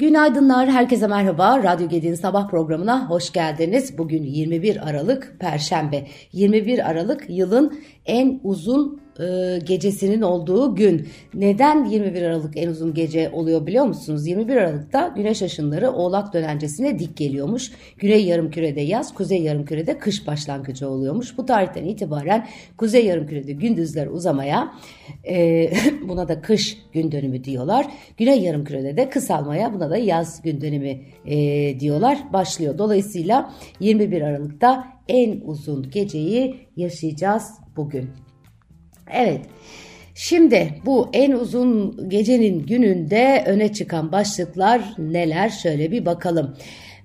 Günaydınlar, herkese merhaba. Radyo Gedi'nin sabah programına hoş geldiniz. Bugün 21 Aralık Perşembe. 21 Aralık yılın en uzun e, gecesinin olduğu gün. Neden 21 Aralık en uzun gece oluyor biliyor musunuz? 21 Aralık'ta güneş aşınları Oğlak dönencesine dik geliyormuş. Güney yarımkürede yaz, kuzey yarımkürede kış başlangıcı oluyormuş. Bu tarihten itibaren kuzey yarımkürede gündüzler uzamaya, e, buna da kış gün dönümü diyorlar. Güney yarımkürede de kısalmaya, buna da yaz gün dönümü e, diyorlar. Başlıyor. Dolayısıyla 21 Aralık'ta en uzun geceyi yaşayacağız bugün. Evet. Şimdi bu en uzun gecenin gününde öne çıkan başlıklar neler şöyle bir bakalım.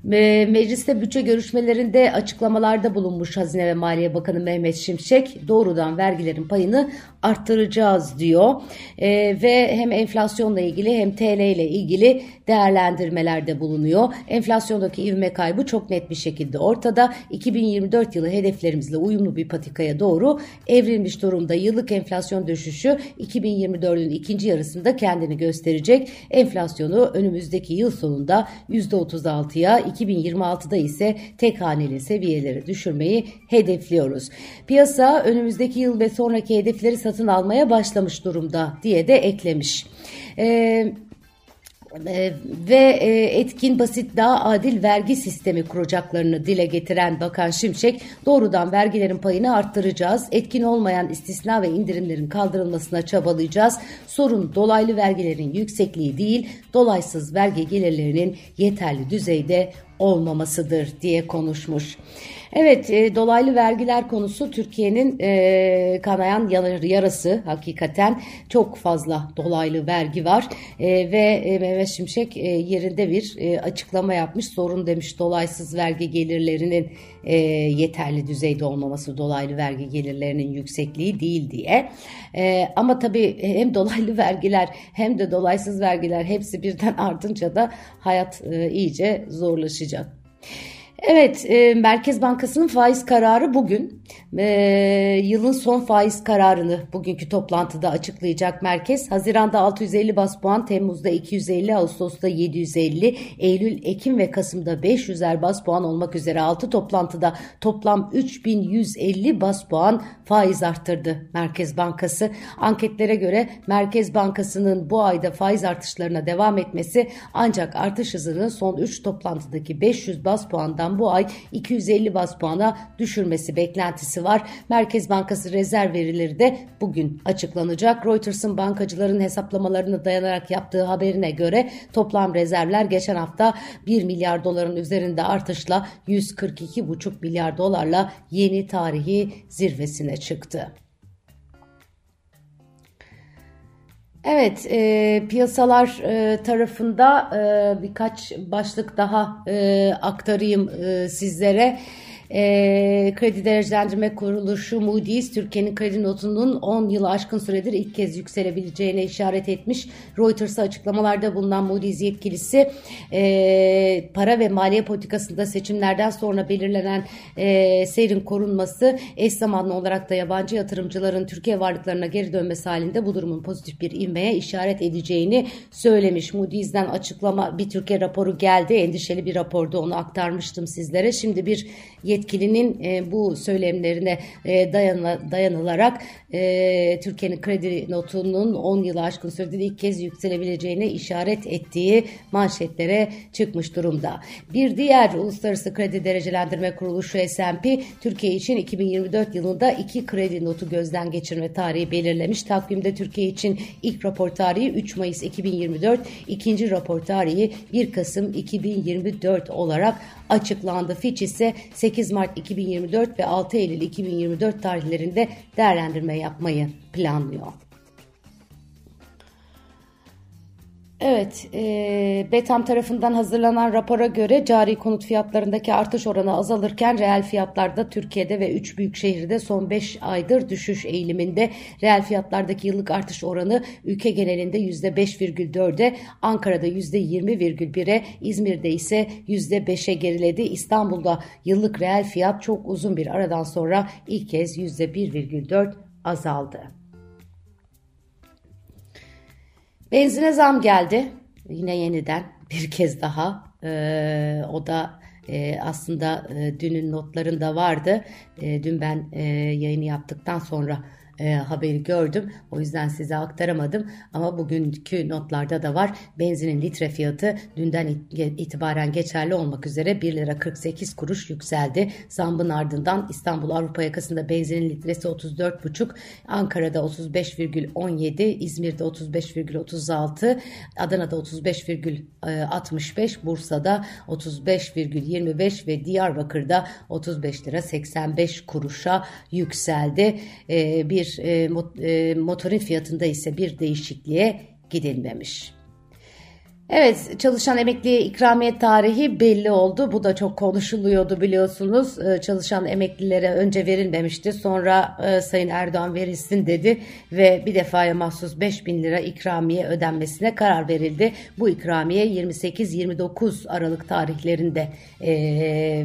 Mecliste bütçe görüşmelerinde açıklamalarda bulunmuş Hazine ve Maliye Bakanı Mehmet Şimşek doğrudan vergilerin payını arttıracağız diyor. E, ve hem enflasyonla ilgili hem TL ile ilgili değerlendirmelerde bulunuyor. Enflasyondaki ivme kaybı çok net bir şekilde ortada. 2024 yılı hedeflerimizle uyumlu bir patikaya doğru evrilmiş durumda. Yıllık enflasyon düşüşü 2024'ün ikinci yarısında kendini gösterecek. Enflasyonu önümüzdeki yıl sonunda %36'ya 2026'da ise tek haneli seviyeleri düşürmeyi hedefliyoruz. Piyasa önümüzdeki yıl ve sonraki hedefleri satın almaya başlamış durumda diye de eklemiş. Ee, e, ve e, etkin, basit, daha adil vergi sistemi kuracaklarını dile getiren Bakan Şimşek, doğrudan vergilerin payını arttıracağız, etkin olmayan istisna ve indirimlerin kaldırılmasına çabalayacağız. Sorun dolaylı vergilerin yüksekliği değil, dolaysız vergi gelirlerinin yeterli düzeyde olmamasıdır diye konuşmuş. Evet e, dolaylı vergiler konusu Türkiye'nin e, kanayan yarası hakikaten çok fazla dolaylı vergi var e, ve e, Mehmet Şimşek e, yerinde bir e, açıklama yapmış sorun demiş dolaysız vergi gelirlerinin e, yeterli düzeyde olmaması dolaylı vergi gelirlerinin yüksekliği değil diye e, ama tabii hem dolaylı vergiler hem de dolaysız vergiler hepsi birden artınca da hayat e, iyice zorlaşacak çalışacak. Evet, e, Merkez Bankası'nın faiz kararı bugün. E, yılın son faiz kararını bugünkü toplantıda açıklayacak merkez. Haziranda 650 bas puan, Temmuz'da 250, Ağustos'ta 750, Eylül, Ekim ve Kasım'da 500'er bas puan olmak üzere 6 toplantıda toplam 3150 bas puan faiz arttırdı Merkez Bankası. Anketlere göre Merkez Bankası'nın bu ayda faiz artışlarına devam etmesi ancak artış hızının son 3 toplantıdaki 500 bas puandan bu ay 250 bas puana düşürmesi beklentisi var. Merkez Bankası rezerv verileri de bugün açıklanacak. Reuters'ın bankacıların hesaplamalarını dayanarak yaptığı haberine göre toplam rezervler geçen hafta 1 milyar doların üzerinde artışla 142,5 milyar dolarla yeni tarihi zirvesine çıktı. Evet, e, piyasalar e, tarafında e, birkaç başlık daha e, aktarayım e, sizlere. E, kredi derecelendirme kuruluşu Moody's Türkiye'nin kredi notunun 10 yılı aşkın süredir ilk kez yükselebileceğine işaret etmiş. Reuters'a açıklamalarda bulunan Moody's yetkilisi e, para ve maliye politikasında seçimlerden sonra belirlenen e, seyrin korunması eş zamanlı olarak da yabancı yatırımcıların Türkiye varlıklarına geri dönmesi halinde bu durumun pozitif bir ivmeye işaret edeceğini söylemiş. Moody's'den açıklama bir Türkiye raporu geldi. Endişeli bir rapordu onu aktarmıştım sizlere. Şimdi bir yetkilinin e, bu söylemlerine e, dayanı, dayanılarak e, Türkiye'nin kredi notunun 10 yılı aşkın sürede ilk kez yükselebileceğine işaret ettiği manşetlere çıkmış durumda. Bir diğer Uluslararası Kredi Derecelendirme Kuruluşu S&P Türkiye için 2024 yılında iki kredi notu gözden geçirme tarihi belirlemiş. Takvimde Türkiye için ilk rapor tarihi 3 Mayıs 2024, ikinci rapor tarihi 1 Kasım 2024 olarak açıklandı. Fitch ise 8 Mart 2024 ve 6 Eylül 2024 tarihlerinde değerlendirme yapmayı planlıyor. Evet, e, BETAM tarafından hazırlanan rapora göre cari konut fiyatlarındaki artış oranı azalırken reel fiyatlarda Türkiye'de ve 3 büyük şehirde son 5 aydır düşüş eğiliminde. Reel fiyatlardaki yıllık artış oranı ülke genelinde %5,4'e, Ankara'da %20,1'e, İzmir'de ise %5'e geriledi. İstanbul'da yıllık reel fiyat çok uzun bir aradan sonra ilk kez %1,4 azaldı. Benzine zam geldi. Yine yeniden bir kez daha. Ee, o da e, aslında e, dünün notlarında vardı. E, dün ben e, yayını yaptıktan sonra e, haberi gördüm. O yüzden size aktaramadım. Ama bugünkü notlarda da var. Benzinin litre fiyatı dünden itibaren geçerli olmak üzere 1 lira 48 kuruş yükseldi. Zambın ardından İstanbul Avrupa yakasında benzinin litresi 34,5, Ankara'da 35,17, İzmir'de 35,36, Adana'da 35,65, Bursa'da 35,25 ve Diyarbakır'da 35 lira 85 kuruşa yükseldi. E, bir bir e, e, motorun fiyatında ise bir değişikliğe gidilmemiş. Evet çalışan emekliye ikramiye tarihi belli oldu. Bu da çok konuşuluyordu biliyorsunuz. Ee, çalışan emeklilere önce verilmemişti. Sonra e, Sayın Erdoğan verilsin dedi ve bir defaya mahsus 5 bin lira ikramiye ödenmesine karar verildi. Bu ikramiye 28-29 Aralık tarihlerinde e,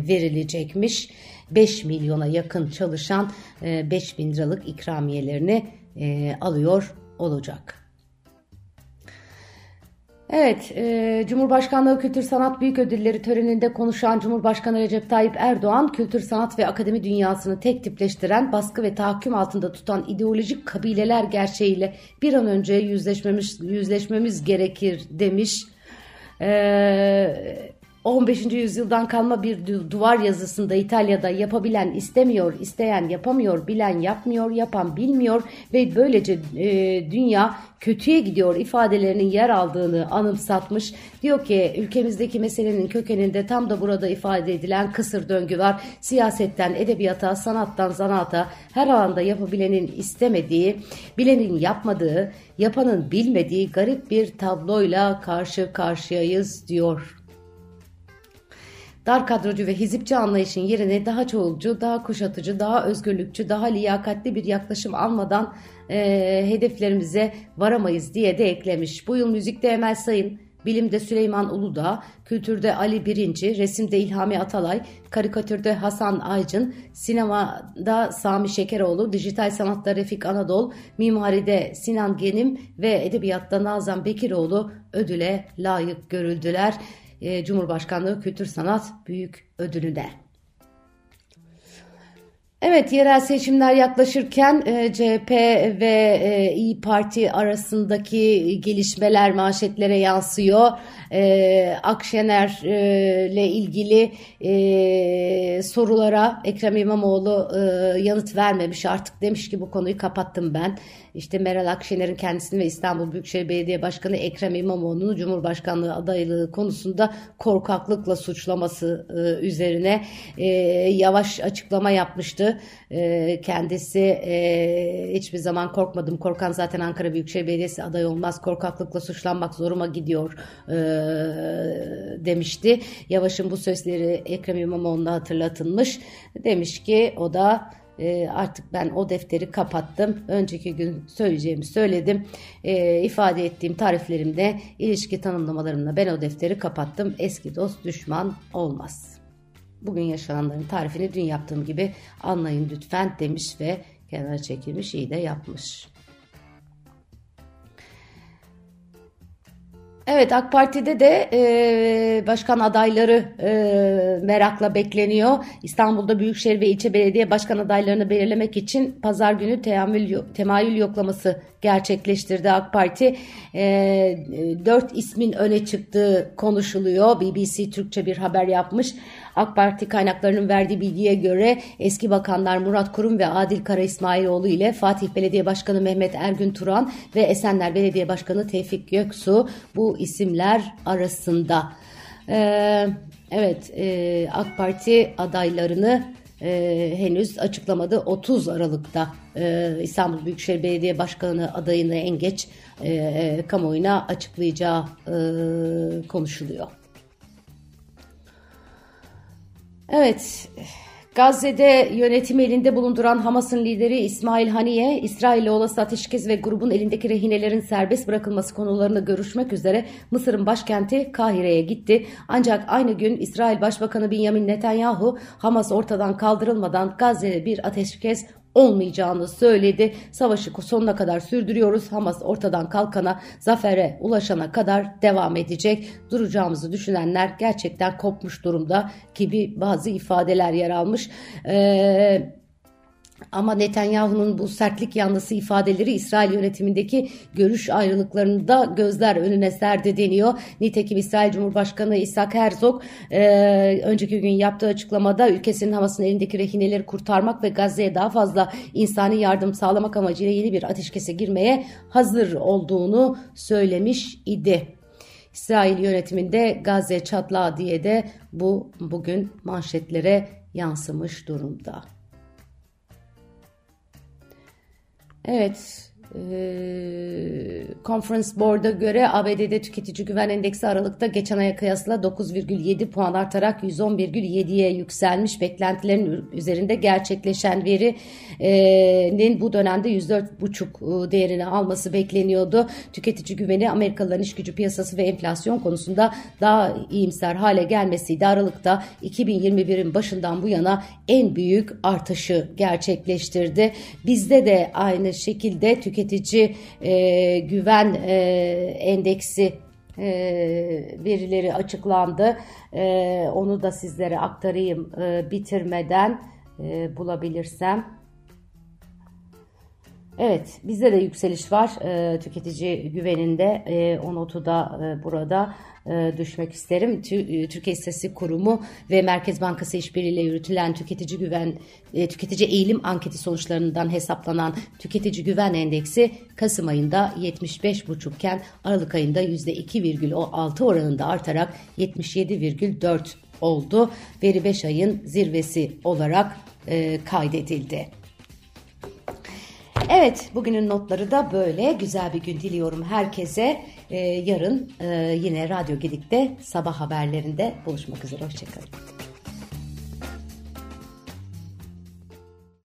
verilecekmiş. 5 milyona yakın çalışan 5 e, bin liralık ikramiyelerini e, alıyor olacak. Evet, e, Cumhurbaşkanlığı Kültür Sanat Büyük Ödülleri töreninde konuşan Cumhurbaşkanı Recep Tayyip Erdoğan, kültür sanat ve akademi dünyasını tek tipleştiren, baskı ve tahakküm altında tutan ideolojik kabileler gerçeğiyle bir an önce yüzleşmemiz, yüzleşmemiz gerekir demiş. Eee 15. yüzyıldan kalma bir duvar yazısında İtalya'da yapabilen istemiyor, isteyen yapamıyor, bilen yapmıyor, yapan bilmiyor ve böylece e, dünya kötüye gidiyor ifadelerinin yer aldığını anımsatmış. Diyor ki ülkemizdeki meselenin kökeninde tam da burada ifade edilen kısır döngü var. Siyasetten edebiyata, sanattan zanaata her alanda yapabilenin istemediği, bilenin yapmadığı, yapanın bilmediği garip bir tabloyla karşı karşıyayız diyor dar kadrocu ve hizipçi anlayışın yerine daha çoğulcu, daha kuşatıcı, daha özgürlükçü, daha liyakatli bir yaklaşım almadan e, hedeflerimize varamayız diye de eklemiş. Bu yıl müzikte Emel Sayın, bilimde Süleyman Uludağ, kültürde Ali Birinci, resimde İlhami Atalay, karikatürde Hasan Aycın, sinemada Sami Şekeroğlu, dijital sanatta Refik Anadol, mimaride Sinan Genim ve edebiyatta Nazan Bekiroğlu ödüle layık görüldüler Cumhurbaşkanlığı Kültür Sanat Büyük Ödülü'ne. Evet yerel seçimler yaklaşırken e, CHP ve e, İyi Parti arasındaki gelişmeler manşetlere yansıyor. E, Akşener e, ilgili e, sorulara Ekrem İmamoğlu e, yanıt vermemiş artık demiş ki bu konuyu kapattım ben. İşte Meral Akşener'in kendisini ve İstanbul Büyükşehir Belediye Başkanı Ekrem İmamoğlu'nun Cumhurbaşkanlığı adaylığı konusunda korkaklıkla suçlaması e, üzerine e, yavaş açıklama yapmıştı. E, kendisi e, hiçbir zaman korkmadım. Korkan zaten Ankara Büyükşehir Belediyesi aday olmaz. Korkaklıkla suçlanmak zoruma gidiyor e, demişti. Yavaş'ın bu sözleri Ekrem İmamoğlu'na hatırlatılmış. Demiş ki o da e, artık ben o defteri kapattım. Önceki gün söyleyeceğimi söyledim. E, ifade ettiğim tariflerimde ilişki tanımlamalarımla ben o defteri kapattım. Eski dost düşman olmaz. Bugün yaşananların tarifini dün yaptığım gibi anlayın lütfen demiş ve kenara çekilmiş iyi de yapmış. Evet AK Parti'de de e, başkan adayları e, merakla bekleniyor. İstanbul'da Büyükşehir ve ilçe belediye başkan adaylarını belirlemek için pazar günü teamül, temayül yoklaması gerçekleştirdi AK Parti. E, dört ismin öne çıktığı konuşuluyor. BBC Türkçe bir haber yapmış. AK Parti kaynaklarının verdiği bilgiye göre eski bakanlar Murat Kurum ve Adil Kara İsmailoğlu ile Fatih Belediye Başkanı Mehmet Ergün Turan ve Esenler Belediye Başkanı Tevfik Göksu bu isimler arasında. Ee, evet e, AK Parti adaylarını e, henüz açıklamadı. 30 Aralık'ta e, İstanbul Büyükşehir Belediye Başkanı adayını en geç e, e, kamuoyuna açıklayacağı e, konuşuluyor. Evet, Gazze'de yönetim elinde bulunduran Hamas'ın lideri İsmail Haniye, İsrail'le olası ateşkes ve grubun elindeki rehinelerin serbest bırakılması konularını görüşmek üzere Mısır'ın başkenti Kahire'ye gitti. Ancak aynı gün İsrail Başbakanı Benjamin Netanyahu, Hamas ortadan kaldırılmadan Gazze'de bir ateşkes olmayacağını söyledi. Savaşı sonuna kadar sürdürüyoruz. Hamas ortadan kalkana, zafere ulaşana kadar devam edecek. Duracağımızı düşünenler gerçekten kopmuş durumda gibi bazı ifadeler yer almış. Eee ama Netanyahu'nun bu sertlik yanlısı ifadeleri İsrail yönetimindeki görüş ayrılıklarını da gözler önüne serdi deniyor. Nitekim İsrail Cumhurbaşkanı İshak Herzog e, önceki gün yaptığı açıklamada ülkesinin Hamas'ın elindeki rehineleri kurtarmak ve Gazze'ye daha fazla insani yardım sağlamak amacıyla yeni bir ateşkese girmeye hazır olduğunu söylemiş idi. İsrail yönetiminde Gazze çatlağı diye de bu bugün manşetlere yansımış durumda. Evet, ee, Conference Board'a göre ABD'de tüketici güven endeksi Aralık'ta geçen aya kıyasla 9,7 puan artarak 110,7'ye yükselmiş. Beklentilerin üzerinde gerçekleşen verinin bu dönemde 104,5 e, değerini alması bekleniyordu. Tüketici güveni Amerikalıların iş gücü piyasası ve enflasyon konusunda daha iyimser hale gelmesiydi. Aralık'ta 2021'in başından bu yana en büyük artışı gerçekleştirdi. Bizde de aynı şekilde tüketici tüketici e, güven e, endeksi e, verileri açıklandı. E, onu da sizlere aktarayım e, bitirmeden e, bulabilirsem. Evet bizde de yükseliş var e, tüketici güveninde e, o notu da e, burada e, düşmek isterim. E, Türkiye İstatistik Kurumu ve Merkez Bankası işbirliğiyle yürütülen tüketici güven e, tüketici eğilim anketi sonuçlarından hesaplanan tüketici güven endeksi Kasım ayında 75,5 iken Aralık ayında %2,6 oranında artarak 77,4 oldu. Veri 5 ayın zirvesi olarak kaydedildi. Evet bugünün notları da böyle. Güzel bir gün diliyorum herkese. Ee, yarın e, yine Radyo Gedik'te sabah haberlerinde buluşmak üzere. Hoşçakalın.